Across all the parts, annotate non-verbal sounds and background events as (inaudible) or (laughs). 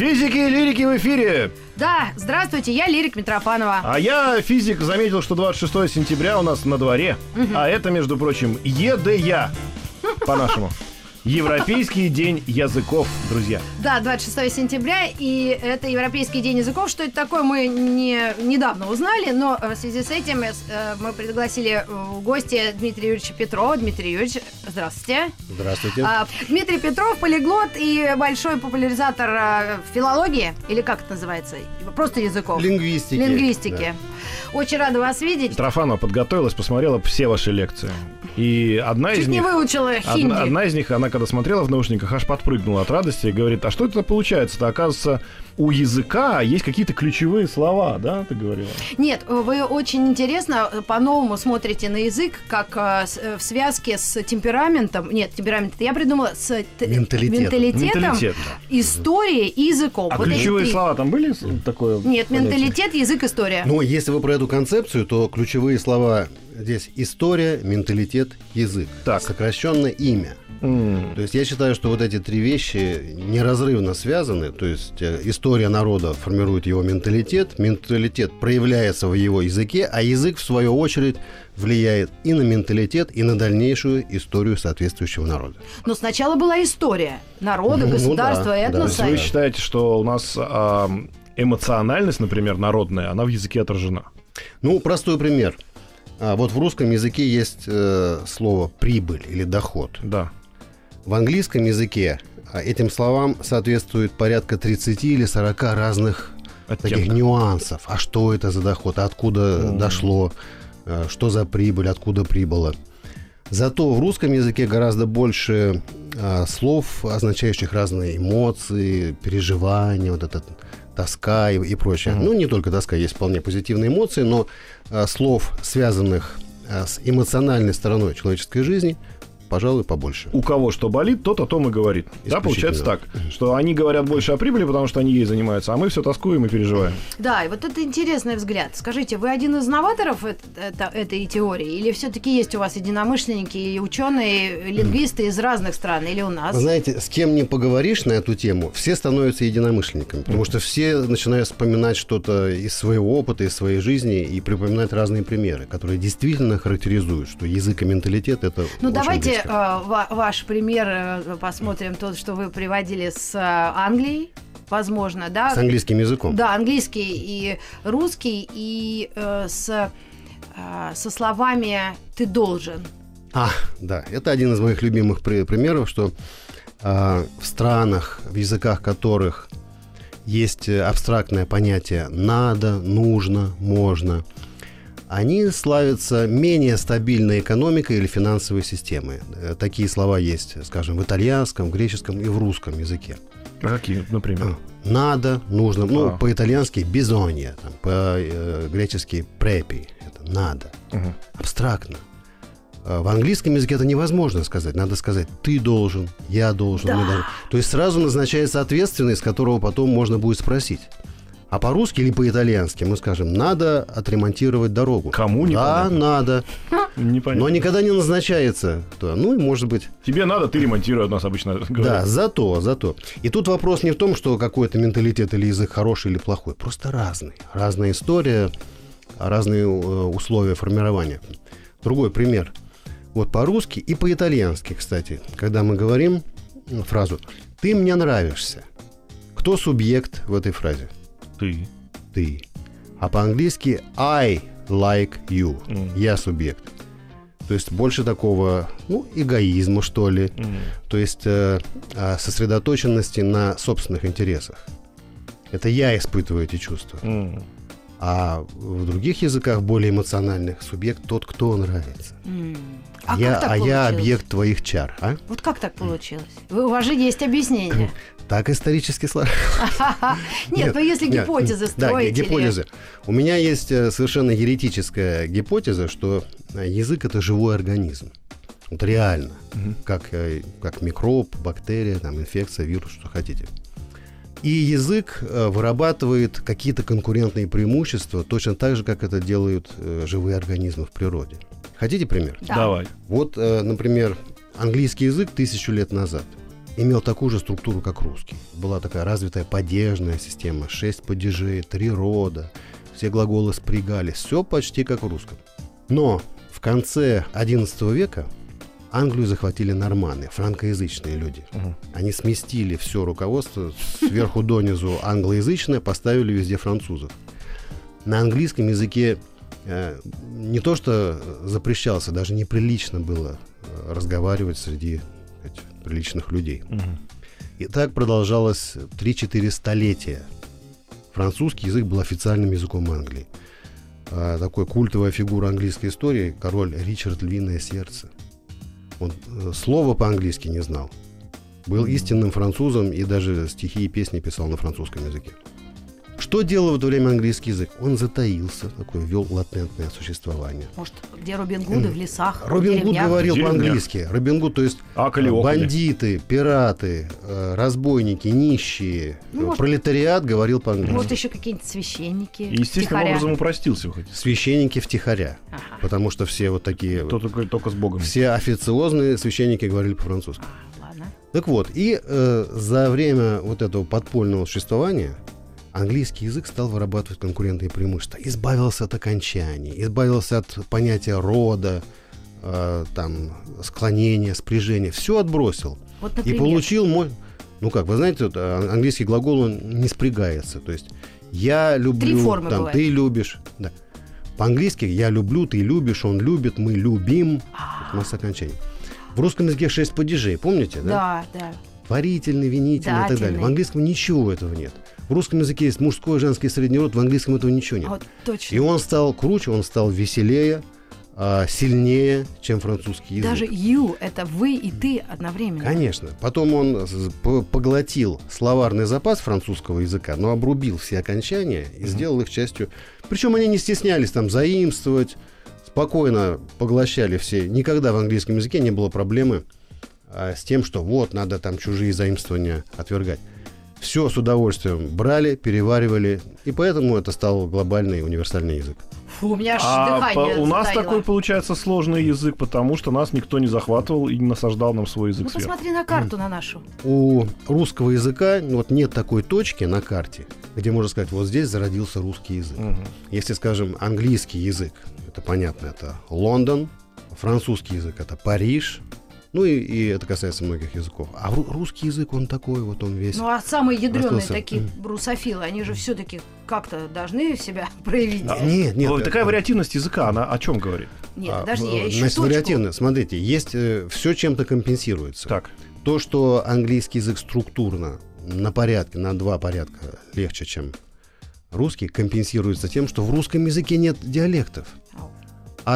Физики и лирики в эфире. Да, здравствуйте, я Лирик Митрофанова. А я, физик, заметил, что 26 сентября у нас на дворе. А это, между прочим, ЕДЯ (laughs) по-нашему. Европейский день языков, друзья. Да, 26 сенября, и это Европейский день языков. Что это такое, мы не, недавно узнали, но в связи с этим э, мы пригласили в гости Дмитрия Юрьевича Петрова. Дмитрий Юрьевич, здравствуйте. Здравствуйте. А, Дмитрий Петров, полиглот и большой популяризатор филологии, или как это называется? Просто языков. Лингвистики. Лингвистики. Очень рада вас видеть. Трофанова подготовилась, посмотрела все ваши лекции. И одна Чуть из не них... выучила хинди. Одна, одна из них, она когда смотрела в наушниках, аж подпрыгнула от радости и говорит, а что это получается-то? Оказывается, у языка есть какие-то ключевые слова, да, ты говорила? Нет, вы очень интересно э, по-новому смотрите на язык, как э, э, в связке с темпераментом. Нет, темперамент это я придумала с Менталитетом. менталитетом, Менталитет, историей и языком. А Вот эти ключевые три. слова там были? Такое Нет, понятие? менталитет, язык, история. Ну, если вы про эту концепцию, то ключевые слова здесь история, менталитет, язык. Так. Сокращенно имя. М, То есть я считаю, что вот эти три вещи неразрывно связаны. То есть э, история народа формирует его менталитет, менталитет проявляется в его языке, а язык, в свою очередь, влияет и на менталитет, и на дальнейшую историю соответствующего народа. Но сначала была история народа, Ну, государства, да, да. То есть этноса. вы считаете, что у нас эмоциональность, например, народная, она в языке отражена? Ну, простой пример. А, вот в русском языке есть э, слово прибыль или доход. Да. В английском языке а, этим словам соответствует порядка 30 или 40 разных таких Оттенков. нюансов. А что это за доход? Откуда Мгм. дошло? А, Что за прибыль? Откуда прибыло? Зато в русском языке гораздо больше а, слов, означающих разные эмоции, переживания, вот этот тоска и, и прочее. Мгм. Ну, не только тоска, есть вполне позитивные эмоции, но а, слов, связанных а, с эмоциональной стороной человеческой жизни, пожалуй, побольше. У кого что болит, тот о том и говорит. Да, получается так, что они говорят больше о прибыли, потому что они ей занимаются, а мы все тоскуем и переживаем. Да, и вот это интересный взгляд. Скажите, вы один из новаторов эт- это- этой теории? Или все-таки есть у вас единомышленники и ученые, и лингвисты из разных стран? Или у нас? Вы знаете, с кем не поговоришь на эту тему, все становятся единомышленниками, потому что все начинают вспоминать что-то из своего опыта, из своей жизни и припоминать разные примеры, которые действительно характеризуют, что язык и менталитет это Ну, очень давайте э, ва- ваш пример э, посмотрим, тот, что вы приводили с э, Англией, возможно, да? с английским языком. Да, английский и русский, и э, с, э, со словами «ты должен». А, да, это один из моих любимых при- примеров, что в странах, в языках которых есть абстрактное понятие «надо», «нужно», «можно», они славятся менее стабильной экономикой или финансовой системой. Э, Такие слова есть, скажем, в итальянском, в греческом и в русском языке. А какие, например? Надо, нужно, ну, А. по-итальянски «бизонья», по-гречески «препи», это «надо» Мгм. абстрактно. А В английском языке это невозможно сказать. Надо сказать «ты должен», «я должен», Да. «мы должны». То есть сразу назначается ответственный, с которого потом можно будет спросить. А по-русски или по-итальянски мы скажем «надо отремонтировать дорогу». Кому Да, непонятно. надо. Непонятно. Но никогда не назначается. То, Ну и может быть Тебе надо, ты ремонтируй, у нас обычно да, говорят. зато, зато. И тут вопрос не в том, что какой-то менталитет или язык хороший или плохой. Просто разный. Разная история, разные э, условия формирования. Другой пример. Вот по-русски и по-итальянски, кстати, когда мы говорим м, фразу «ты мне нравишься», кто субъект в этой фразе? Ты. Ты. А по-английски I like you. М. Я субъект. То есть больше такого, ну, эгоизма, что ли. М. То есть э, а, сосредоточенности на собственных интересах. Это я испытываю эти чувства. М. А в других языках, более эмоциональных, субъект тот, кто нравится. М. А я, как так а я получилось? объект твоих чар. А? Вот как так получилось? Вы- У вас же есть объяснение. (laughs) Так исторически сложно. (laughs) Нет, ну если гипотезы Да, строить. или- гипотезы. У меня есть э, совершенно еретическая гипотеза, что э, язык это живой организм. Вот реально. Как, э, как микроб, бактерия, там, инфекция, вирус, что хотите. И язык вырабатывает какие-то конкурентные преимущества, точно так же, как это делают живые организмы в природе. Хотите пример? Да. Давай. Вот, например, английский язык тысячу лет назад имел такую же структуру, как русский. Была такая развитая падежная система, шесть падежей, три рода, все глаголы спрягались, все почти как в русском. Но в конце XI века Англию захватили норманы, франкоязычные люди. Они сместили все руководство сверху донизу англоязычное, поставили везде французов. На английском языке э, не то что запрещался, даже неприлично было э, разговаривать среди приличных людей. И так продолжалось 3-4 столетия. Французский язык был официальным языком Англии. А, такой культовая фигура английской истории, король Ричард Львиное Сердце. Он э, слова по-английски не знал. Был истинным французом и даже стихи и песни писал на французском языке. Что делал в это время английский язык? Он затаился, такой вел латентное существование. Может, где Робин Гуды в лесах, в Робин Гуд говорил по-английски. Робин Гуд, то есть Акали, бандиты, пираты, э, разбойники, нищие, Ну, может- пролетариат говорил по-английски. Может, еще какие-нибудь священники. И естественным втихаря. образом упростился, вы хотите. Священники втихаря. Ага. Потому что все вот такие... Кто только, только с Богом. Все официозные священники говорили по-французски. А, ладно. Так вот, и э, за время вот этого подпольного существования английский язык стал вырабатывать конкурентные преимущества. Избавился от окончаний, избавился от понятия рода, э, там, склонения, спряжения. Все отбросил. Вот, И например. получил мой... Ну как, вы знаете, вот, а, английский глагол, он не спрягается. То есть я люблю... Три формы там, бывает. Ты любишь. Да. По-английски я люблю, ты любишь, он любит, мы любим. А, Масса окончаний. В русском языке шесть падежей, помните, да? Да, да. Варительный, винительный и так далее. Дательный. В английском ничего этого нет. В русском языке есть мужской, женский, средний род, в английском этого ничего нет. А Вот точно. И он стал круче, он стал веселее, а, сильнее, чем французский язык. Даже you — это вы и ты одновременно. Конечно. Потом он поглотил словарный запас французского языка, но обрубил все окончания и сделал их частью. Причем они не стеснялись там заимствовать, спокойно поглощали все. Никогда в английском языке не было проблемы а, с тем, что вот надо там чужие заимствования отвергать. Все с удовольствием брали, переваривали, и поэтому это стал глобальный универсальный язык. Фу, у меня аж А дыхание по- у нас затаило. такой получается сложный язык, потому что нас никто не захватывал и не насаждал нам свой язык Ну, сверху. посмотри на карту на нашу. У русского языка вот нет такой точки на карте, где можно сказать, вот здесь зародился русский язык. Мгм. Если, скажем, английский язык, это понятно, это Лондон, французский язык это Париж, ну и, и это касается многих языков. А ру- русский язык, он такой вот, он весь. Ну, а самые ядреные такие русофилы, они же все-таки как-то должны себя (laughs) проявить. А, Нет, нет. Вот э, такая вариативность языка, она о чем говорит? Нет, а, подожди, я э, еще Значит, точку. вариативно. Смотрите, есть все чем-то компенсируется. Так. То, что английский язык структурно на порядке, на два порядка легче, чем русский, компенсируется тем, что в русском языке нет диалектов.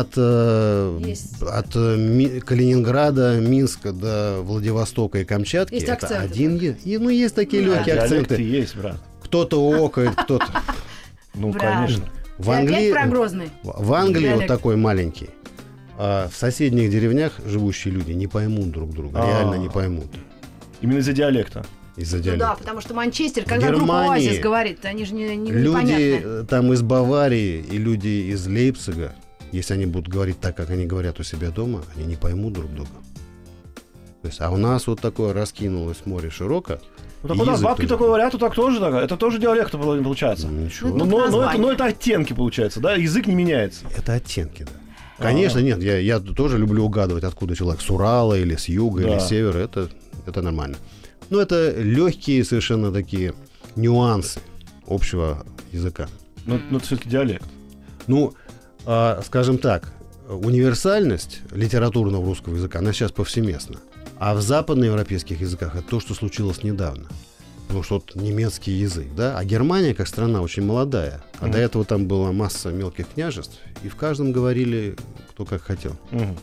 От, э, Есть. от э, Ми- Калининграда, Минска до Владивостока и Камчатки Есть это акценты, один е- и, ну есть такие Да. легкие Диалекты акценты. есть, брат. Кто-то окает, кто-то. (laughs) Ну, конечно. В Англии, в Англии вот такой маленький. А в соседних деревнях живущие люди не поймут друг друга, А. реально не поймут Именно из-за диалекта. из-за Ну диалекта. да, потому что Манчестер, когда группа Германии Оазис говорит, они же не, не люди непонятны. там из Баварии и люди из Лейпцига, если они будут говорить так, как они говорят у себя дома, они не поймут друг друга. То есть, а у нас вот такое раскинулось море широко. Ну, так у нас бабки тоже. такой говорят, а так тоже так. Это тоже диалект пол- получается. Ну, ничего. Ну, Ну, но, но это, но это оттенки получается, да? Язык не меняется. Это оттенки, да. А. Конечно, нет, я, я тоже люблю угадывать, откуда человек с Урала или с юга Да. или с севера. Это, это нормально. Но это легкие совершенно такие нюансы общего языка. Но, но это все-таки диалект. Ну, а, скажем так, универсальность литературного русского языка, она сейчас повсеместна. А в западноевропейских языках это то, что случилось недавно. потому что вот немецкий язык, да, а Германия как страна очень молодая, а до этого там была масса мелких княжеств, и в каждом говорили кто как хотел. Мгм.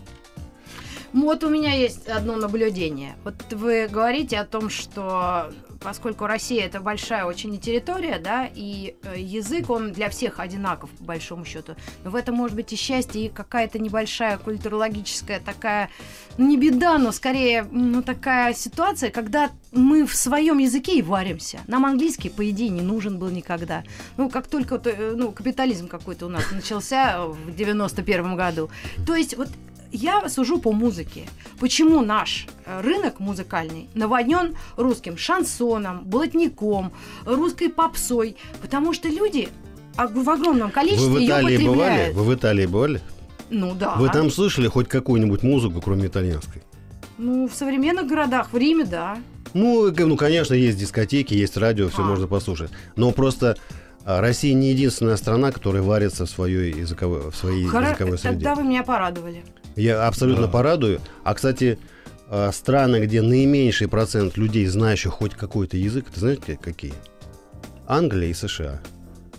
Вот у меня есть одно наблюдение. Вот вы говорите о том, что поскольку Россия это большая очень территория, да, и э, язык он для всех одинаков по большому счету. Но в этом может быть и счастье, и какая-то небольшая культурологическая такая, ну не беда, но скорее ну такая ситуация, когда мы в своем языке и варимся. Нам английский, по идее, не нужен был никогда. Ну, как только э, ну, капитализм какой-то у нас начался в 91 году. То есть вот я сужу по музыке. Почему наш э, рынок музыкальный наводнен русским шансоном, блатником, русской попсой? Потому что люди в огромном количестве Вы в ее Италии бывали? употребляют. Вы в Италии бывали? Ну да. Вы там слышали хоть какую-нибудь музыку, кроме итальянской? Ну, в современных городах, в Риме, да. Ну, к- ну, конечно, есть дискотеки, есть радио, все А. можно послушать. Но просто а, Россия не единственная страна, которая варится в своей языковой, в своей Хоро- языковой среде. Тогда вы меня порадовали. Я абсолютно Да. порадую. А, кстати, а, страны, где наименьший процент людей, знающих хоть какой-то язык, ты знаете какие? Англия и США.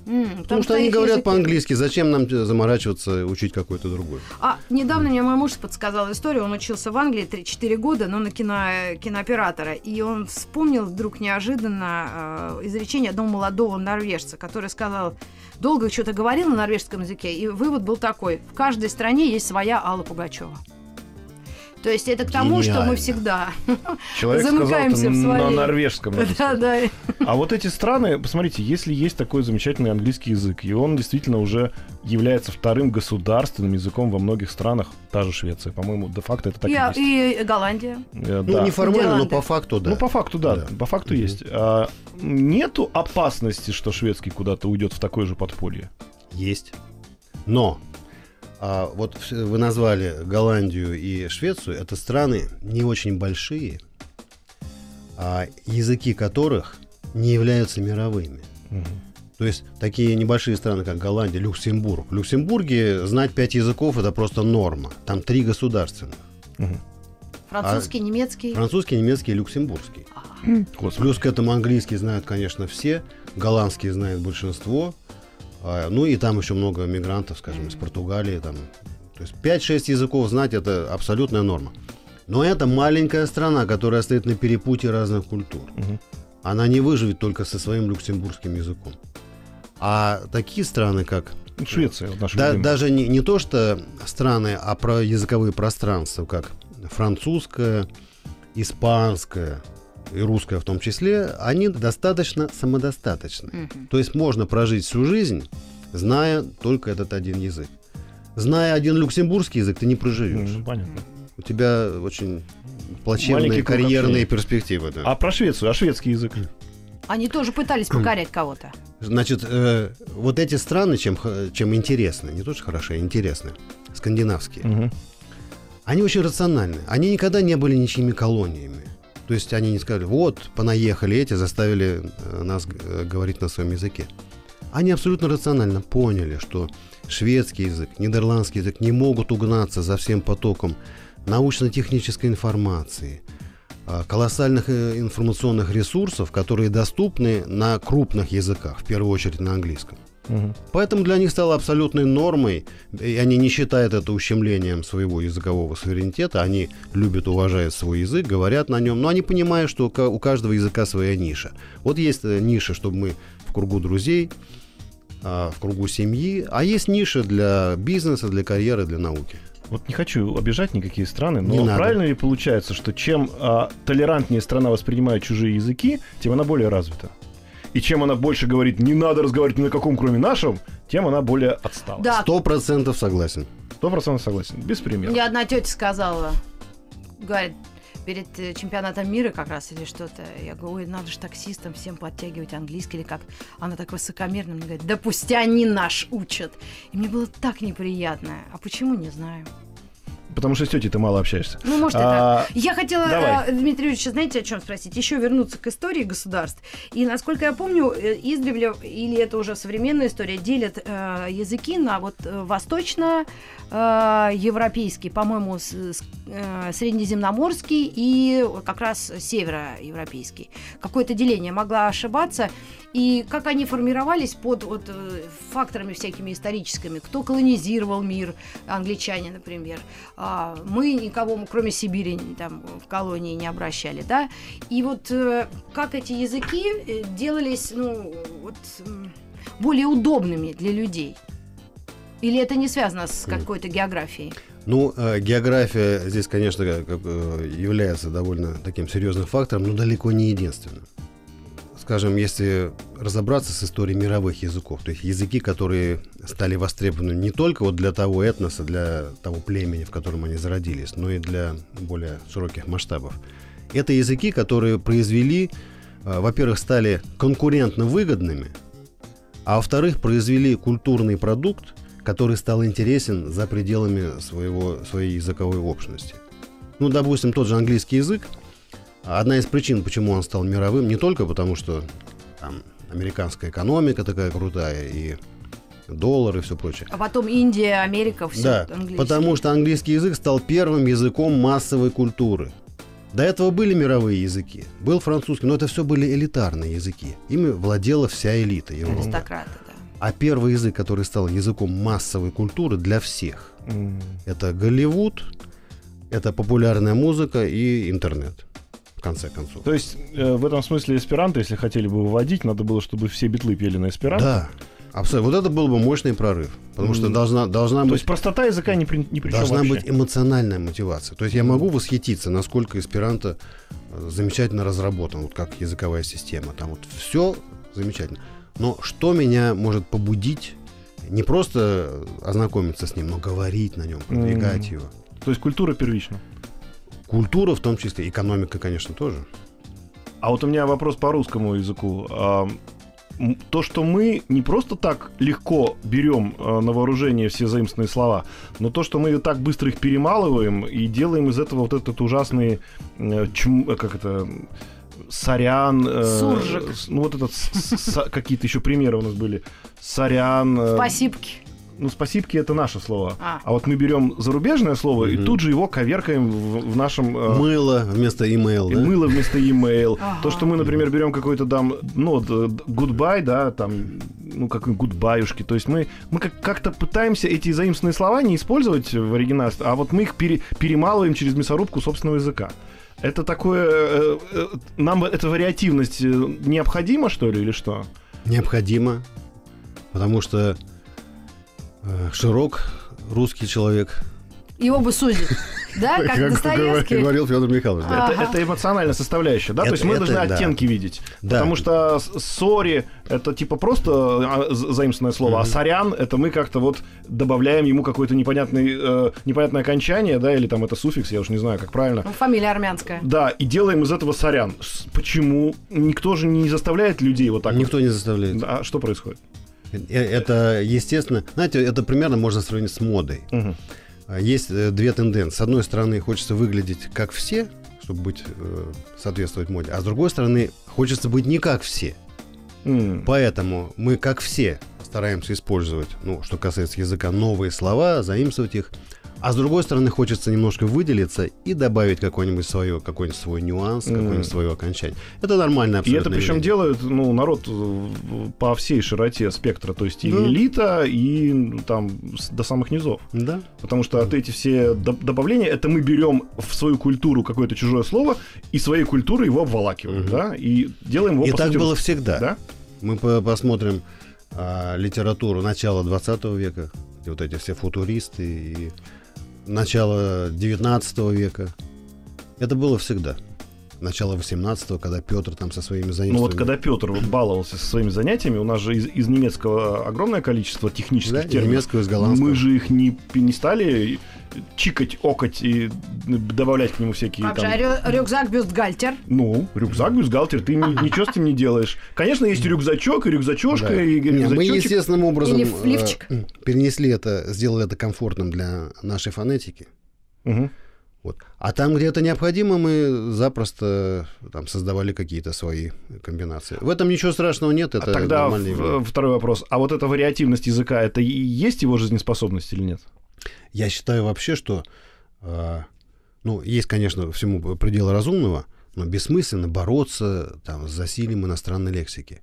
М, Потому что они говорят языки- по-английски, зачем нам э, заморачиваться, учить какой-то другой? А недавно мне мой муж подсказал историю. Он учился в Англии 3-4 года, но на кино, кинооператора. И он вспомнил вдруг неожиданно э, изречение одного молодого норвежца, который сказал, долго что-то говорил на норвежском языке, и вывод был такой. В каждой стране есть своя Алла Пугачева. То есть это к тому, что мы Гениально. всегда... Человек сказал Замыкаемся это в на своей. норвежском. надо Да, да. А вот эти страны, посмотрите, если есть такой замечательный английский язык, и он действительно уже является вторым государственным языком во многих странах, та же Швеция, по-моему, де-факто это так и, И, есть. и Голландия. Э, Ну, да. неформально, но Нидерланды. по факту, да. Ну, по факту, да, Да. по факту Мгм. есть. А, нету опасности, что шведский куда-то уйдет в такое же подполье. Есть. Но а, вот вы назвали Голландию и Швецию. Это страны не очень большие, а языки которых не являются мировыми. Мгм. То есть такие небольшие страны, как Голландия, Люксембург. В Люксембурге знать пять языков это просто норма. Там три государственных. Мгм. Французский, немецкий. Французский, немецкий и люксембургский. Господи. Плюс к этому английский знают, конечно, все. Голландский знает большинство. А, Ну и там еще много мигрантов, скажем, из Португалии. Там. То есть 5-6 языков знать это абсолютная норма. Но это маленькая страна, которая стоит на перепутье разных культур. Мгм. Она не выживет только со своим люксембургским языком. А такие страны, как Швеция, да- даже не, не то, что страны, а про языковые пространства, как французское, испанское и русское в том числе, они достаточно самодостаточны. Мгм. То есть можно прожить всю жизнь, зная только этот один язык. Зная один люксембургский язык, ты не проживешь. Ну, понятно. У тебя очень плачевные Маленький карьерные перспективы. да. А про Швецию, а шведский язык? Они тоже пытались покорять кого-то. Значит, э, вот эти страны, чем, чем интересны, не то что хорошие, а интересны, скандинавские, Мгм. Они очень рациональны. Они никогда не были ничьими колониями. То есть они не сказали, вот, понаехали эти, заставили э, нас э, говорить на своем языке. Они абсолютно рационально поняли, что шведский язык, нидерландский язык не могут угнаться за всем потоком научно-технической информации, а, колоссальных э, информационных ресурсов, которые доступны на крупных языках, в первую очередь на английском. Мгм. Поэтому для них стало абсолютной нормой, и они не считают это ущемлением своего языкового суверенитета, они любят, уважают свой язык, говорят на нем, но они понимают, что у ка- у каждого языка своя ниша. Вот есть э, ниша, чтобы мы в кругу друзей, а, в кругу семьи, а есть ниша для бизнеса, для карьеры, для науки. Вот не хочу обижать никакие страны, но Не надо. правильно ли получается, что чем а, толерантнее страна воспринимает чужие языки, тем она более развита? И чем она больше говорит, не надо разговаривать ни на каком, кроме нашем, тем она более отстала. Да, Сто процентов согласен. Сто процентов согласен. Без примера. Мне одна тетя сказала, говорит, перед э, чемпионатом мира как раз или что-то. Я говорю, ой, надо же таксистам всем подтягивать английский или как. Она так высокомерно мне говорит, да пусть они наш учат. И мне было так неприятно. А почему, не знаю. Потому что с тетей ты мало общаешься. Ну, может, А, это. Я хотела, давай. э, Дмитрий Юрьевич, знаете, о чем спросить? Еще вернуться к истории государств. И, насколько я помню, э, издревле, или это уже современная история, делят э, языки на вот э, восточно э, европейский, по-моему, э, среднеземноморский и как раз североевропейский. Какое-то деление могла ошибаться. И как они формировались под вот, э, факторами всякими историческими. Кто колонизировал мир, англичане, например. А, мы никого, кроме Сибири, там, в колонии не обращали, да. И вот э, как эти языки э, делались, ну, вот, более удобными для людей. Или это не связано с какой-то географией? Ну, э, география здесь, конечно, как- э, является довольно таким серьезным фактором, но далеко не единственным. Скажем, если разобраться с историей мировых языков, то есть языки, которые стали востребованы не только вот для того этноса, для того племени, в котором они зародились, но и для более широких масштабов. Это языки, которые произвели, э, во-первых, стали конкурентно выгодными, а во-вторых, произвели культурный продукт, который стал интересен за пределами своего, своей языковой общности. Ну, допустим, тот же английский язык. Одна из причин, почему он стал мировым, не только потому, что там американская экономика такая крутая, и доллар, и все прочее. А потом Индия, Америка, все Да, английский. потому что английский язык стал первым языком массовой культуры. До этого были мировые языки, был французский, но это все были элитарные языки. Ими владела вся элита Европы. Аристократы, да. А первый язык, который стал языком массовой культуры для всех, м, это Голливуд, это популярная музыка и интернет, в конце концов. То есть э, в этом смысле эсперанто, если хотели бы выводить, надо было, чтобы все битлы пели на эсперанто. Да, абсолютно. Вот это был бы мощный прорыв, потому что должна, должна То быть есть простота языка ни при, ни при Должна вообще. быть эмоциональная мотивация. То есть я могу восхититься, насколько эсперанто э, замечательно разработан, вот как языковая система. Там вот все замечательно. Но что меня может побудить не просто ознакомиться с ним, но говорить на нем, продвигать М. его. То есть культура первична. Культура в том числе, экономика, конечно, тоже. А вот у меня вопрос по русскому языку. А, то, что мы не просто так легко берем э, на вооружение все заимственные слова, но то, что мы так быстро их перемалываем и делаем из этого вот этот ужасный, э, э, как это, сорян, э, Суржик. с- ну вот этот, какие-то еще примеры у нас были, сорян, э, Спасибки. ну спасибки это наше слово, А. а вот мы берем зарубежное слово и Мгм. тут же его коверкаем в, в нашем э, Мыло вместо email, и да? мыло вместо e-mail. Ага. То, что мы, например, берем какой-то там, ну, вот, э, goodbye, да, там, ну, как гудбаюшки. То есть мы, мы как- как-то пытаемся эти заимственные слова не использовать в оригинале, а вот мы их пере- перемалываем через мясорубку собственного языка. Это такое... э, э, нам эта вариативность э, необходима, что ли, или что? Необходимо, потому что широк русский человек, Его бы сузить. Да, как как Достоевский. говорил Федор Михайлович. да. Ага. Это, это эмоциональная составляющая, да? Это- То есть мы это должны да. оттенки видеть. Да. Потому что сори это типа просто а, заимственное слово, а сорян это мы как-то вот добавляем ему какое-то непонятный, э, непонятное окончание, да, или там это суффикс, я уж не знаю, как правильно. Ну, фамилия армянская. Да, и делаем из этого сорян. Почему? Никто же не заставляет людей вот так. Никто не вот. заставляет. А что происходит? Э, Это естественно. Знаете, это примерно можно сравнить с модой. Мгм. А, Есть э, две тенденции. С одной стороны, хочется выглядеть как все, чтобы быть, э, соответствовать моде. А с другой стороны, хочется быть не как все. М. Поэтому мы, как все, стараемся использовать, ну, что касается языка, новые слова, заимствовать их. А с другой стороны, хочется немножко выделиться и добавить какой-нибудь свое, какой-нибудь свой нюанс, Мгм. какое-нибудь свое окончание. Это нормально И абсолютно. это причем делают, ну, народ э, по всей широте спектра, то есть и Да. элита, и ну, там до самых низов. Да. Потому что от эти все доб- добавления, это мы берем в свою культуру какое-то чужое слово и своей культурой его обволакиваем, Мгм. да, и делаем его И так сути, было всегда. Да? Мы по- посмотрим а, литературу начала 20 века, где вот эти все футуристы и начало 19 века. Это было всегда. Начало 18 когда Петр там со своими Ну заимствованиями. вот когда Петр баловался со своими занятиями, у нас же из, из немецкого огромное количество технических Да, терминов. немецкого, из голландского. Мы же их не, не стали чикать, окать и добавлять к нему всякие Как же, там... а рю- рюкзак бюстгальтер. Ну, рюкзак, бюстгальтер, ты ни- (laughs) ничего с этим не делаешь. Конечно, есть рюкзачок, и рюкзачошка, Да. и Не, мы рюкзачочек. естественным образом Или э, лифчик. перенесли это, сделали это комфортным для нашей фонетики. Мгм. Вот. А там, где это необходимо, мы запросто там, создавали какие-то свои комбинации. В этом ничего страшного нет, это а тогда в- второй вопрос. А вот эта вариативность языка, это и есть его жизнеспособность или нет? Я считаю вообще, что а, ну, есть, конечно, всему предел разумного, но бессмысленно бороться там, с засилием иностранной лексики.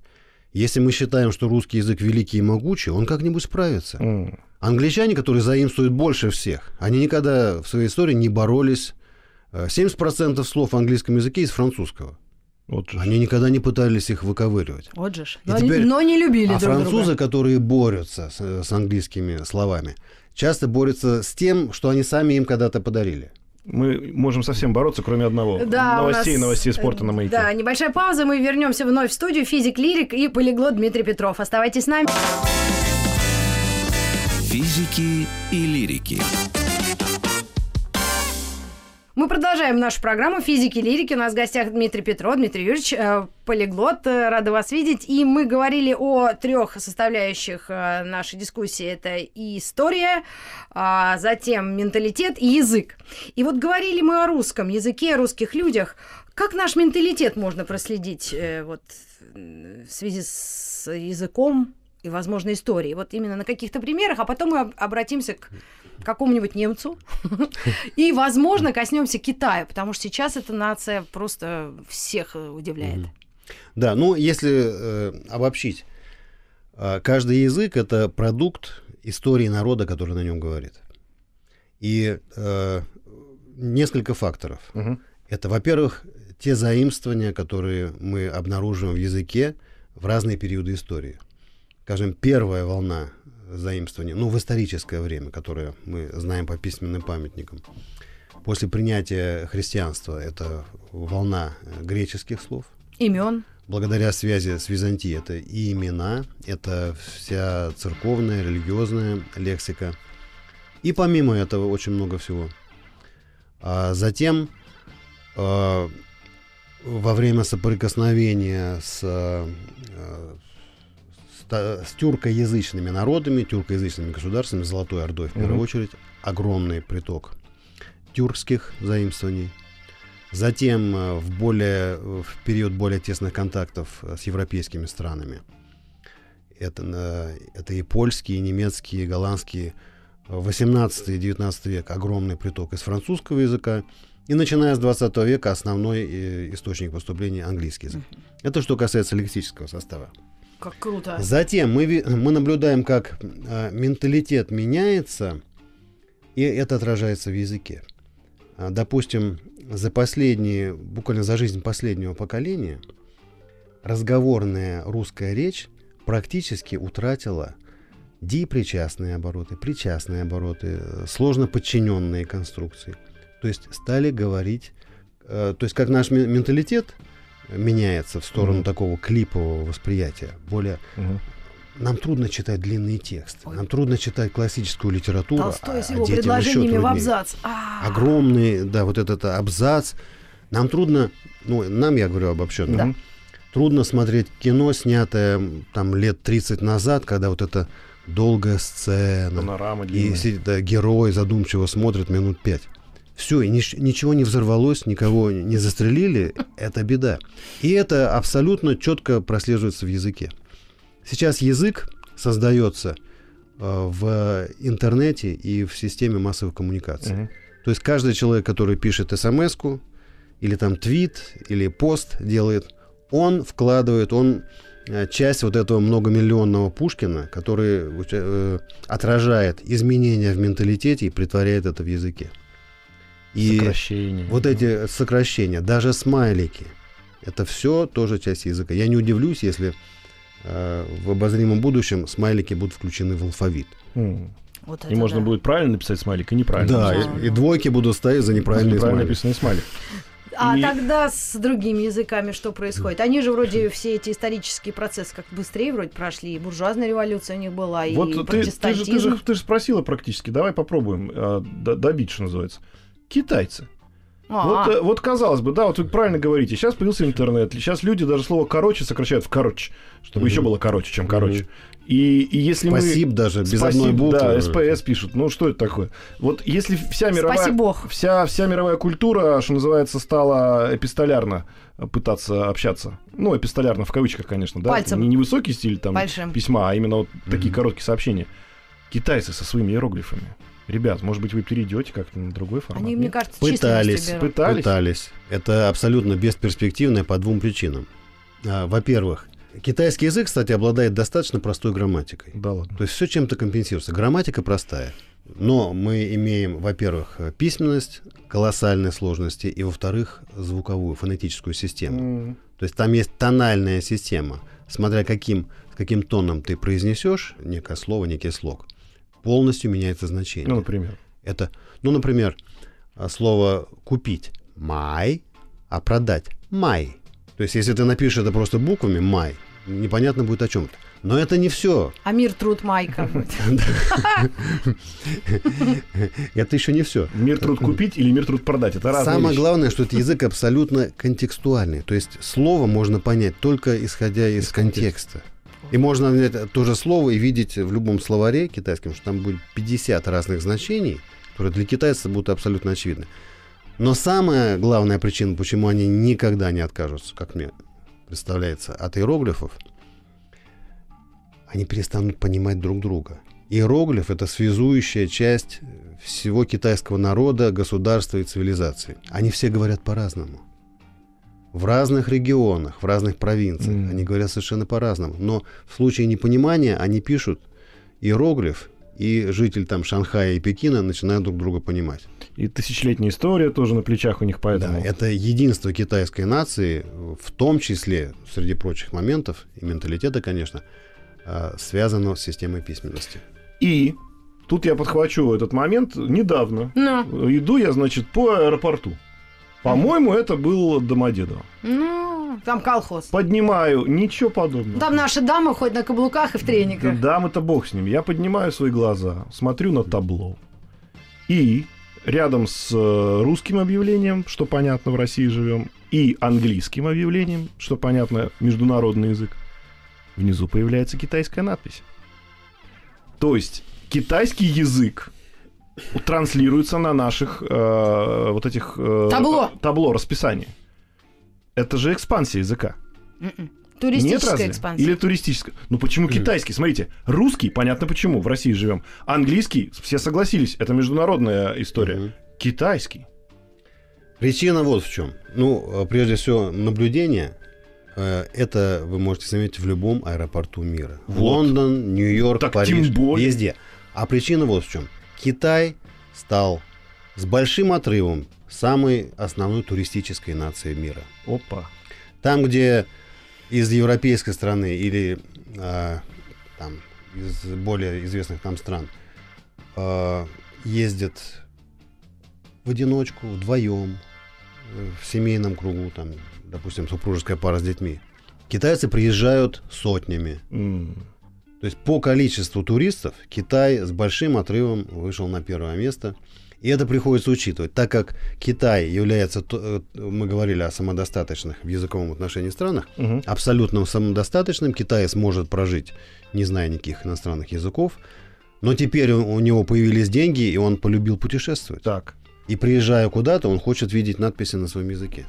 Если мы считаем, что русский язык великий и могучий, он как-нибудь справится. М. Англичане, которые заимствуют больше всех, они никогда в своей истории не боролись. Э, 70% слов в английском языке из французского. Вот же. Они никогда не пытались их выковыривать. Вот же. И Но, теперь- но не любили А друг французы, друга. которые борются с, с английскими словами, часто борются с тем, что они сами им когда-то подарили. Мы можем совсем бороться, кроме одного. Да, новостей, нас, новостей спорта э, на маяке. Да, небольшая пауза, мы вернемся вновь в студию. Физик Лирик и полиглот Дмитрий Петров. Оставайтесь с нами. Физики и лирики. Мы продолжаем нашу программу «Физики и лирики». У нас в гостях Дмитрий Петров, Дмитрий Юрьевич, э, полиглот. Э, Рада вас видеть. И мы говорили о трех составляющих э, нашей дискуссии. Это и история, а, затем менталитет и язык. И вот говорили мы о русском языке, о русских людях. Как наш менталитет можно проследить э, вот, в связи с языком и, возможно, историей? Вот именно на каких-то примерах, а потом мы об- обратимся к какому-нибудь немцу, (laughs) и, возможно, коснемся Китая, потому что сейчас эта нация просто всех э, удивляет. Да, ну если э, обобщить, э, каждый язык это продукт истории народа, который на нем говорит. И э, несколько факторов. Мгм. Это, во-первых, те заимствования, которые мы обнаруживаем в языке в разные периоды истории. Скажем, первая волна заимствования, ну, в историческое время, которое мы знаем по письменным памятникам, после принятия христианства, это волна э, греческих слов, Имен. благодаря связи с Византией. Это и имена, это вся церковная, религиозная лексика. И помимо этого очень много всего. А затем э, во время соприкосновения с, э, с, тюркоязычными народами, тюркоязычными государствами, Золотой Ордой в первую Мгм. очередь, огромный приток тюркских заимствований. Затем э, в, более, в период более тесных контактов э, с европейскими странами. Это, это и польские, и немецкие, и голландские. 18 и 19 век огромный приток из французского языка. И начиная с 20 века основной э, источник поступления английский язык. Это что касается лексического состава. Как круто. Затем мы, мы наблюдаем, как э, менталитет меняется, и это отражается в языке. А, допустим, за последние, буквально за жизнь последнего поколения, разговорная русская речь практически утратила дипричастные обороты, причастные обороты, э, сложно подчиненные конструкции. То есть стали говорить, э, то есть как наш ме- менталитет меняется в сторону Мгм. такого клипового восприятия, более Мгм. нам трудно читать длинные тексты, Ой. нам трудно читать классическую литературу. Толстой а- с а его детям предложениями в абзац. А, Огромный, да, вот этот абзац. Нам трудно, ну, нам, я говорю обобщенно, Да. Трудно смотреть кино, снятое там лет 30 назад, когда вот эта долгая сцена, Панорама и длинная. сидит, да, герой задумчиво смотрит минут пять. Все, и нич- ничего не взорвалось, никого не застрелили, (laughs) это беда. И это абсолютно четко прослеживается в языке. Сейчас язык создается э, в интернете и в системе массовой коммуникации. Мгм. То есть каждый человек, который пишет смс или там твит, или пост делает, он вкладывает, он э, часть вот этого многомиллионного Пушкина, который э, отражает изменения в менталитете и притворяет это в языке. И Сокращение. вот эти сокращения, даже смайлики, это все тоже часть языка. Я не удивлюсь, если э, в обозримом будущем смайлики будут включены в алфавит. М. вот И можно да. будет правильно написать смайлик и неправильно. Да, и, и двойки будут стоять за неправильные неправильно написанный смайлик. А И- тогда с другими языками что происходит? Они же вроде все эти исторические процессы как быстрее вроде прошли. И буржуазная революция у них была, и Вот ты, ты, же, протестантизм. ты, же, ты же спросила практически. Давай попробуем д- добить, что называется. Китайцы. А, Вот, э, вот казалось бы, да, вот вы правильно говорите. Сейчас появился интернет. Сейчас люди даже слово короче сокращают в короче, чтобы еще было короче, чем короче. И, и если Спасибо мы... даже, без Спасибо, одной буквы. Да, СПС пишут. Ну, что это такое? Вот если вся мировая... Спаси бог. Вся, вся мировая культура, что называется, стала эпистолярно пытаться общаться. Ну, эпистолярно в кавычках, конечно, да. Пальцем. Не, не высокий стиль там Большим. письма, а именно вот такие короткие сообщения. Китайцы со своими иероглифами. Ребят, может быть, вы перейдете как-то на другой формат? Они, нет? мне кажется, Пытались. Пытались? Пытались. Это абсолютно бесперспективно по двум причинам. А, Во-первых, китайский язык, кстати, обладает достаточно простой грамматикой. Да ладно. То есть все чем-то компенсируется. Грамматика простая. Но мы имеем, во-первых, письменность колоссальной сложности, и, во-вторых, звуковую, фонетическую систему. М, То есть там есть тональная система. Смотря каким, с каким тоном ты произнесешь некое слово, некий слог, полностью меняется значение. Ну, например. Это, ну, например, а, слово «купить» – «май», а «продать» – «май». То есть, если ты напишешь это просто буквами «май», непонятно будет о чем-то. Но это не все. А мир труд майка. (laughs) Это еще не все. Мир труд купить или мир труд продать? Это разные Самое главное, что этот язык абсолютно контекстуальный. То есть слово можно понять только исходя из, контекста. И можно взять то же слово и видеть в любом словаре китайском, что там будет 50 разных значений, которые для китайца будут абсолютно очевидны. Но самая главная причина, почему они никогда не откажутся, как мне представляется, от иероглифов, они перестанут понимать друг друга. Иероглиф – это связующая часть всего китайского народа, государства и цивилизации. Они все говорят по-разному. В разных регионах, в разных провинциях. Мгм. Они говорят совершенно по-разному. Но в случае непонимания они пишут иероглиф, и житель там Шанхая и Пекина начинают друг друга понимать. И тысячелетняя история тоже на плечах у них, поэтому... Да, это единство китайской нации, в том числе, среди прочих моментов, и менталитета, конечно, а, связано с системой письменности. И тут я подхвачу этот момент. Недавно Ну, иду я, значит, по аэропорту. По-моему, это был Домодедово. ну, там колхоз. Поднимаю, ничего подобного. Там наши дамы ходят на каблуках и в трениках. Да, это бог с ним. Я поднимаю свои глаза, смотрю на табло. И рядом с э, русским объявлением, что понятно, в России живем, и английским объявлением, что понятно, международный язык, внизу появляется китайская надпись. То есть китайский язык транслируется на наших э, вот этих... э, Табло. Табло, расписание. Это же экспансия языка. Мгм. Нет Туристическая разве? экспансия. Или туристическая? Ну почему китайский? Смотрите, русский, понятно почему, в России живем. Английский, все согласились, это международная история. Мгм. Китайский. Причина вот в чем. Ну, э, прежде всего, наблюдение. э, Это вы можете заметить в любом аэропорту мира. Вот. Лондон, Нью-Йорк, Так Париж. тем более. Везде. А причина вот в чем. Китай стал с большим отрывом самой основной туристической нацией мира. Опа. Там, где из европейской страны или а, там, из более известных там стран а, ездят в одиночку, вдвоем, э, в семейном кругу, там, допустим, супружеская пара с детьми. Китайцы приезжают сотнями. М. То есть по количеству туристов Китай с большим отрывом вышел на первое место. И это приходится учитывать, так как Китай является, э, мы говорили о самодостаточных в языковом отношении странах, Мгм. абсолютно самодостаточным. Китай сможет прожить, не зная никаких иностранных языков. Но теперь у него появились деньги, и он полюбил путешествовать. Так. И приезжая куда-то, он хочет видеть надписи на своем языке.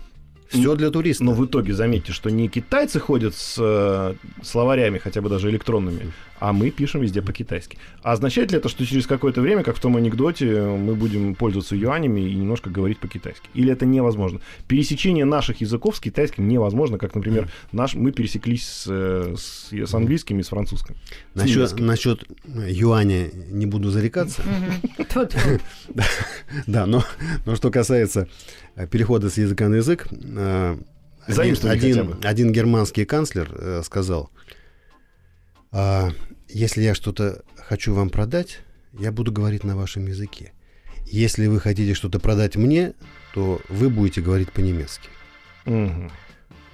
Все для туриста. Но в итоге заметьте, что не китайцы ходят с э, словарями, хотя бы даже электронными, а мы пишем везде по-китайски. А означает ли это, что через какое-то время, как в том анекдоте, мы будем пользоваться юанями и немножко говорить по-китайски? Или это невозможно? Пересечение наших языков с китайским невозможно, как, например, наш, мы пересеклись с, э, с, с английским и с французским. С Насчет, немецким. насчет юаня не буду зарекаться. (laughs) Да, но, что касается э, перехода с языка на язык, э, один, один, один германский канцлер э, сказал, «А, если я что-то хочу вам продать, я буду говорить на вашем языке. Если вы хотите что-то продать мне, то вы будете говорить по-немецки.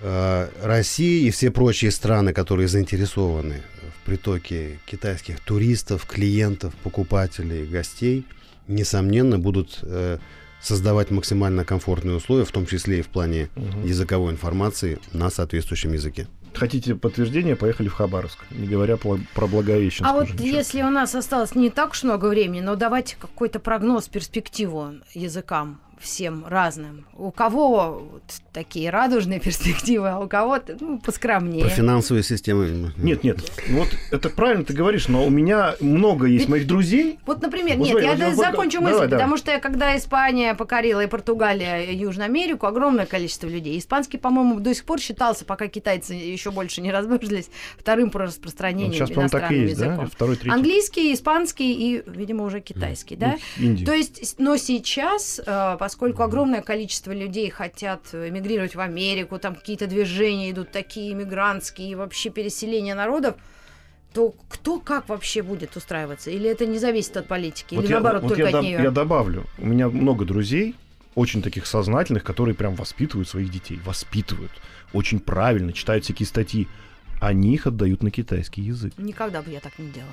Э, Россия и все прочие страны, которые заинтересованы в притоке китайских туристов, клиентов, покупателей, гостей, несомненно, будут э, создавать максимально комфортные условия, в том числе и в плане Мгм. языковой информации на соответствующем языке. Хотите подтверждение, поехали в Хабаровск. Не говоря про Благовещенск. А вот ничего. если у нас осталось не так уж много времени, но давайте какой-то прогноз, перспективу языкам всем разным. У кого вот такие радужные (laughs) перспективы, а у кого-то ну, поскромнее. Про финансовые системы. Нет, нет, вот это правильно ты говоришь, но у меня много есть Ведь- моих друзей. Вот, например, Вот нет, я вот я да- закончу давай, мысль, давай. потому что когда Испания покорила и Португалия и Южную Америку, огромное количество людей. Испанский, по-моему, до сих пор считался, пока китайцы еще больше не (laughs) разбежились, вторым по распространению сейчас, по-моему, так и иностранным есть, да? языком. Второй, третий. Английский, испанский и, видимо, уже китайский, да? Ну, Индия. То есть, но сейчас, э, поскольку огромное количество людей хотят эмигрировать в Америку, там какие-то движения идут такие иммигрантские, и вообще переселение народов, то кто как вообще будет устраиваться? Или это не зависит от политики? Вот Или я- наоборот, вот только я, от доб- нее? я добавлю. У меня много друзей, очень таких сознательных, которые прям воспитывают своих детей. Воспитывают. Очень правильно, читают всякие статьи. Они их отдают на китайский язык. Никогда бы я так не делала.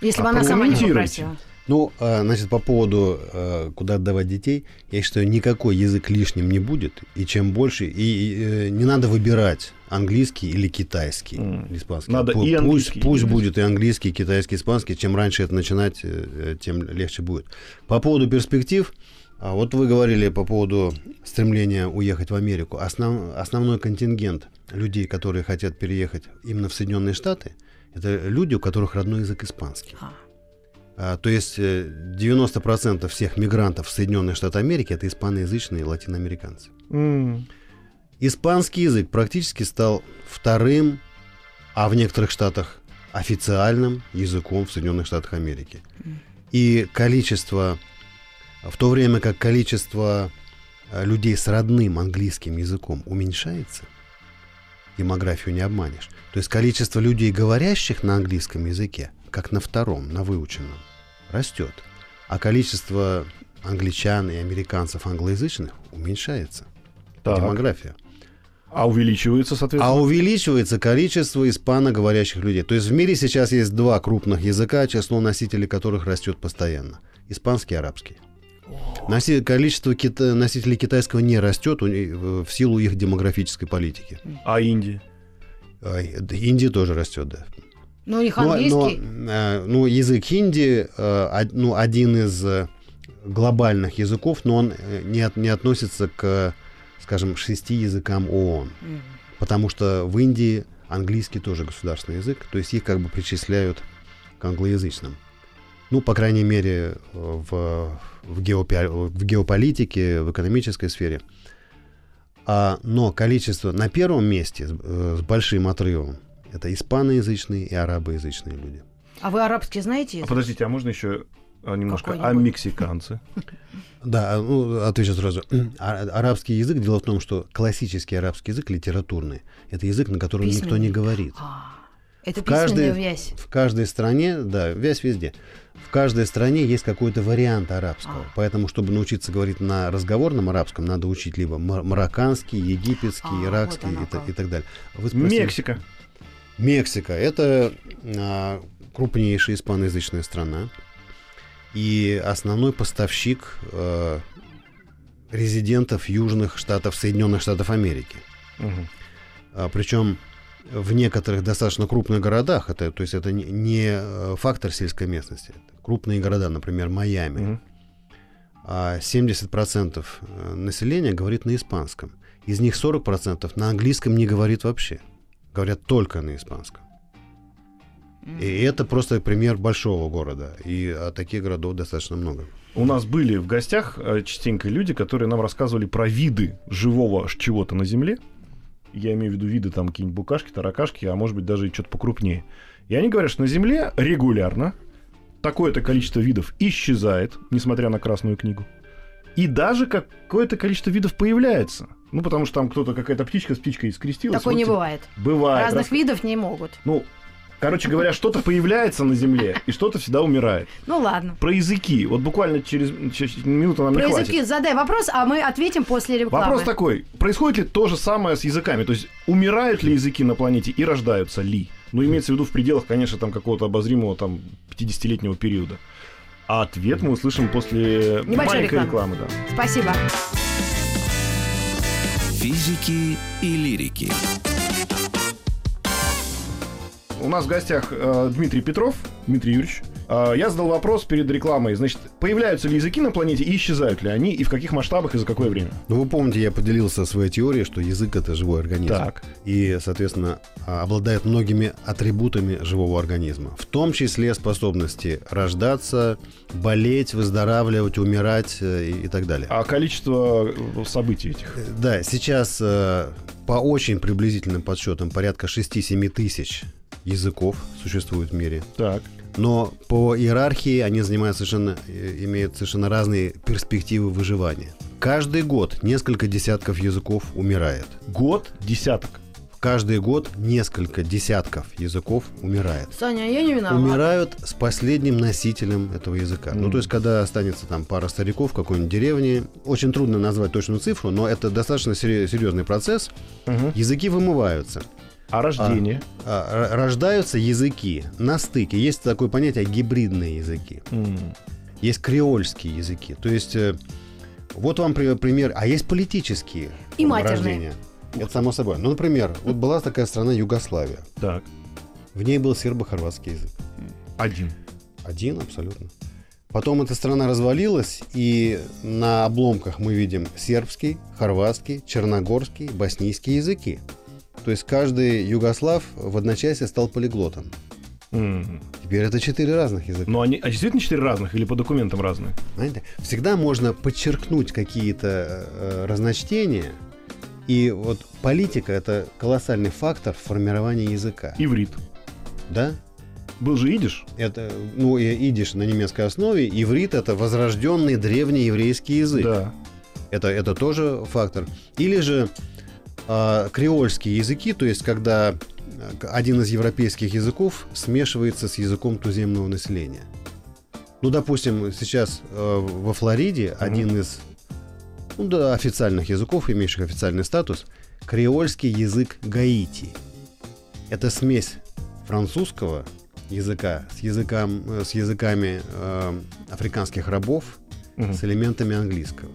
Если А бы она сама не попросила. Ну, а, значит, по поводу, э, куда отдавать детей, я считаю, никакой язык лишним не будет, и чем больше, и, и, э, не надо выбирать английский или китайский, или испанский. Надо Пу- и пусть, английский, пусть китайский. будет и английский, и китайский, и испанский. Чем раньше это начинать, э, э, тем легче будет. По поводу перспектив, а вот вы говорили по поводу стремления уехать в Америку. Основ- основной контингент людей, которые хотят переехать именно в Соединенные Штаты, это люди, у которых родной язык испанский. А. А, то есть э, 90% всех мигрантов в Соединенные Штаты Америки это испаноязычные латиноамериканцы. М. Испанский язык практически стал вторым, а в некоторых штатах официальным языком в Соединенных Штатах Америки. И количество, в то время как количество э, людей с родным английским языком уменьшается, демографию не обманешь. То есть количество людей, говорящих на английском языке, как на втором, на выученном, растет. А количество англичан и американцев англоязычных уменьшается. Так. Демография. А увеличивается, А соответственно. увеличивается количество испаноговорящих людей. То есть в мире сейчас есть два крупных языка, число носителей которых растет постоянно. Испанский и арабский. Носи- количество кита- носителей китайского не растет в силу их демографической политики. А Индия? А, Индия тоже растет, да. Ну, их Но- но, английский. э, ну, язык хинди, од- ну, один из э, глобальных языков, но он э, не, от- не относится к, скажем, шести языкам ООН. М. Потому что в Индии английский тоже государственный язык, то есть их как бы причисляют к англоязычным. Ну, по крайней мере, э, в, в, геопи- в геополитике, в экономической сфере. А, но количество на первом месте с, э, с большим отрывом это испаноязычные и арабоязычные люди. А вы арабский знаете? А подождите, а можно еще а, немножко? А мексиканцы? (laughs) Да, ну, отвечу сразу. А- Арабский язык, дело в том, что классический арабский язык литературный, это язык, на котором никто Письменный. не говорит. А, это В каждой- вязь. В каждой стране, да, вязь везде. В каждой стране есть какой-то вариант арабского. А. Поэтому, чтобы научиться говорить на разговорном арабском, надо учить либо мар- марокканский, египетский, А, иракский вот и, и так далее. Вы спросили- Мексика. Мексика. Это а, крупнейшая испаноязычная страна. И основной поставщик а, резидентов южных штатов Соединенных Штатов Америки. Мгм. А, Причем в некоторых достаточно крупных городах, это, то есть это не, э, фактор сельской местности, крупные города, например, Майами, Мгм. а 70% э, населения говорит на испанском. Из них 40% на английском не говорит вообще. Говорят только на испанском. И это просто пример большого города. И а таких городов достаточно много. У нас были в гостях э, частенько люди, которые нам рассказывали про виды живого чего-то на Земле. Я имею в виду виды там какие-нибудь букашки, таракашки, а может быть даже и что-то покрупнее. И они говорят, что на Земле регулярно такое-то количество видов исчезает, несмотря на Красную книгу. И даже какое-то количество видов появляется. Ну, потому что там кто-то, какая-то птичка с птичкой скрестилась. Такое вот не бывает. Бывает. Разных Раз- видов не могут. Ну, короче говоря, что-то появляется на Земле, и что-то всегда умирает. Ну ладно. Про языки. Вот буквально через, через минуту нам Про не хватит. языки задай вопрос, а мы ответим после рекламы. Вопрос такой. Происходит ли то же самое с языками? То есть умирают ли языки на планете и рождаются ли? Ну, имеется в виду в пределах, конечно, там какого-то обозримого там 50-летнего периода. А ответ мы услышим после Небольшой маленькой рекламы. рекламы. да. Спасибо. Физики и лирики. У нас в гостях э, Дмитрий Петров. Дмитрий Юрьевич. Э, я задал вопрос перед рекламой. Значит, появляются ли языки на планете и исчезают ли они, и в каких масштабах и за какое время? Ну, вы помните, я поделился своей теорией, что язык это живой организм. Так. И, соответственно, а, обладает многими атрибутами живого организма. В том числе способности рождаться, болеть, выздоравливать, умирать э, и, и так далее. А количество э, событий этих? Э, Да, сейчас э, по очень приблизительным подсчетам порядка 6-7 тысяч языков существует в мире. Так. Но по иерархии они занимают совершенно, э, имеют совершенно разные перспективы выживания. Каждый год несколько десятков языков умирает. Год, десяток. Каждый год несколько десятков языков умирает. Саня, я не виновата. Умирают с последним носителем этого языка. Ну, Мгм. то есть, когда останется там пара стариков в какой-нибудь деревне, очень трудно назвать точную цифру, но это достаточно серьезный процесс. Мгм. Языки вымываются. А рождение? А, р- рождаются языки на стыке. Есть такое понятие гибридные языки. М. Есть креольские языки. То есть, э, вот вам при- пример. А есть политические И матерные. рождения. Это само собой. Ну, например, вот была такая страна Югославия. Так. В ней был сербо-хорватский язык. Один. Один абсолютно. Потом эта страна развалилась, и на обломках мы видим сербский, хорватский, черногорский, боснийский языки. То есть каждый югослав в одночасье стал полиглотом. М. Теперь это четыре разных языка. Но они а действительно четыре разных или по документам разные? Знаете, всегда можно подчеркнуть какие-то э, разночтения. И вот политика это колоссальный фактор в формировании языка. Иврит. Да? Был же идиш? Это, ну, идиш на немецкой основе, иврит это возрожденный древний еврейский язык. Да. Это, это тоже фактор. Или же а, креольские языки, то есть когда э, один из европейских языков смешивается с языком туземного населения. Ну, допустим, сейчас э, во Флориде один из ну, да, официальных языков, имеющих официальный статус, креольский язык Гаити. Это смесь французского языка с, языком, э, с языками э, африканских рабов Мгм. с элементами английского.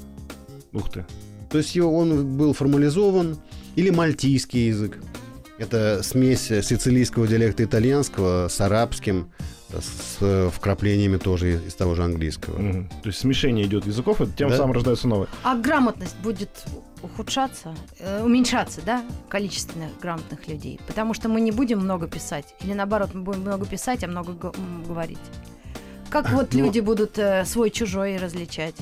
Ух ты. То есть его- он был формализован. Или мальтийский язык. Это смесь сицилийского диалекта итальянского с арабским, с э, вкраплениями тоже из, из того же английского. Мгм. То есть смешение идет языков, и тем Да. самым рождаются новые. А грамотность будет ухудшаться, э, уменьшаться, да, количественно грамотных людей? Потому что мы не будем много писать. Или наоборот, мы будем много писать, а много г- говорить. Как (laughs) вот Ну- люди будут э, свой-чужой различать?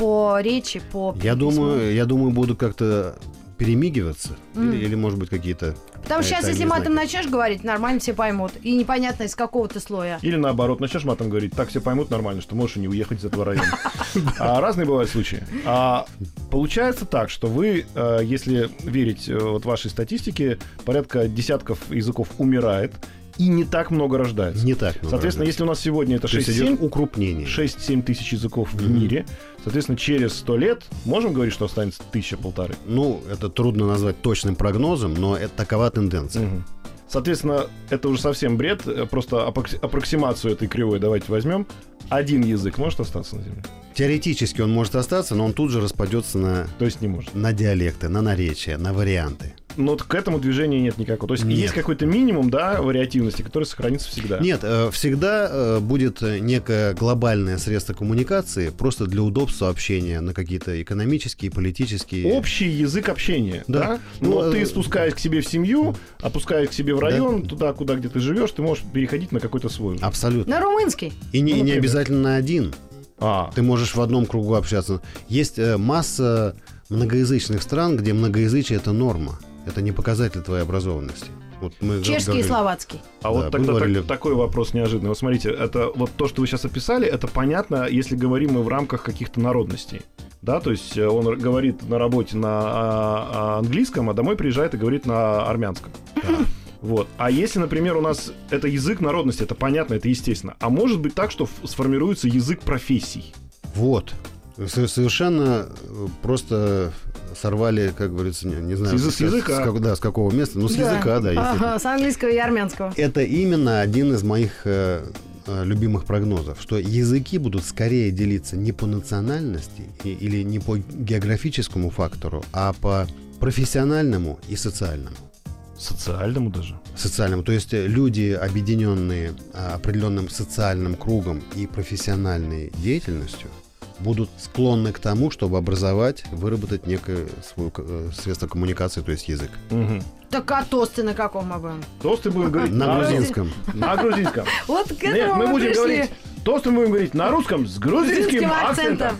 По речи, по Я письму? думаю, я думаю, будут как-то перемигиваться. М. Или, или, может быть, какие-то... Потому что э, сейчас, если тайные матом знаки. начнешь говорить, нормально все поймут. И непонятно из какого то слоя. Или наоборот, начнешь матом говорить, так все поймут нормально, что можешь и не уехать из этого района. (laughs) А разные бывают случаи. А получается так, что вы, э, если верить э, вот вашей статистике, порядка десятков языков умирает, и не так много рождается. Не так много. Соответственно, если у нас сегодня это То есть идет 6-7 укрупнение. 6-7 тысяч языков в Мгм. мире, соответственно, через 100 лет можем говорить, что останется тысяча-полторы. Ну, это трудно назвать точным прогнозом, но это такова тенденция. Мгм. Соответственно, это уже совсем бред. э, Просто аппроксимацию этой кривой давайте возьмем. Один язык может остаться на Земле? Теоретически он может остаться, но он тут же распадется на, То есть не может. на диалекты, на наречия, на варианты. Но вот к этому движения нет никакого. То есть Нет. есть какой-то минимум, да, вариативности, который сохранится всегда. Нет, э, всегда э, будет некое глобальное средство коммуникации просто для удобства общения на какие-то экономические, политические. Общий язык общения, да? Да. Но Ну, ты э, спускаясь к себе в семью, опускаясь к себе в район, туда, куда где ты живешь, ты можешь переходить на какой-то свой. Абсолютно. На румынский. И не, ну, не обязательно на один. А, Ты можешь в одном кругу общаться. Есть масса многоязычных стран, где многоязычие это норма. Это не показатель твоей образованности. Вот мы Чешский и говорили. словацкий. а Да, вот тогда так- говорили- такой вопрос неожиданный. Вот смотрите, это вот то, что вы сейчас описали, это понятно, если говорим мы в рамках каких-то народностей. Да, то есть э, он говорит на работе на а, а, английском, а домой приезжает и говорит на армянском. Вот. А если, например, у нас это язык народности, это понятно, это естественно. А может быть так, что сформируется язык профессий. Вот. Со- Совершенно э, просто сорвали, как говорится, не, не знаю, С с языка. как- да, с какого места. Ну, с Да. языка, да. Ага, с английского и армянского. Это именно один из моих э, э, любимых прогнозов, что языки будут скорее делиться не по национальности и- или не по географическому фактору, а по профессиональному и социальному. Социальному даже. Социальному. То есть люди, объединенные а, определенным социальным кругом и профессиональной деятельностью, будут склонны к тому, чтобы образовать, выработать некое свое э, средство коммуникации, то есть язык. Мгм. Так а тосты на каком мы будем? Тосты будем (laughs) говорить На на, грузинском. на грузинском. (laughs) Вот к этому Нет, мы будем говорить, тосты мы будем говорить на русском с грузинским Грузинским акцентом.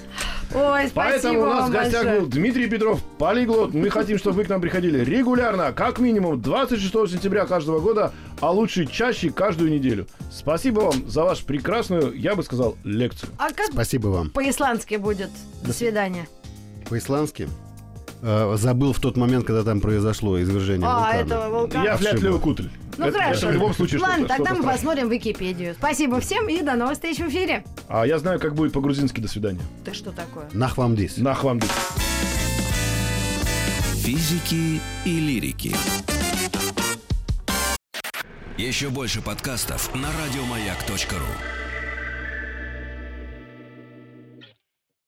Ой, спасибо Поэтому у нас в гостях большое. был Дмитрий Петров, полиглот. Мы хотим, чтобы вы к нам приходили регулярно, как минимум 26 сентября каждого года, а лучше чаще каждую неделю. Спасибо вам за вашу прекрасную, я бы сказал, лекцию. А как Спасибо вам. по-исландски будет? До свидания. По-исландски. Э, забыл в тот момент, когда там произошло извержение А, вулкана. этого вулкана. Я флятлевый кутль. Ну это, хорошо. это в любом случае Ладно, что-то- тогда что-то мы страшное. посмотрим Википедию. Спасибо всем и до новых встреч в эфире. А я знаю, как будет по-грузински «до свидания». Ты что такое? Нахвамдис. Нахвам. Физики и лирики. Еще больше подкастов на радиомаяк.ру.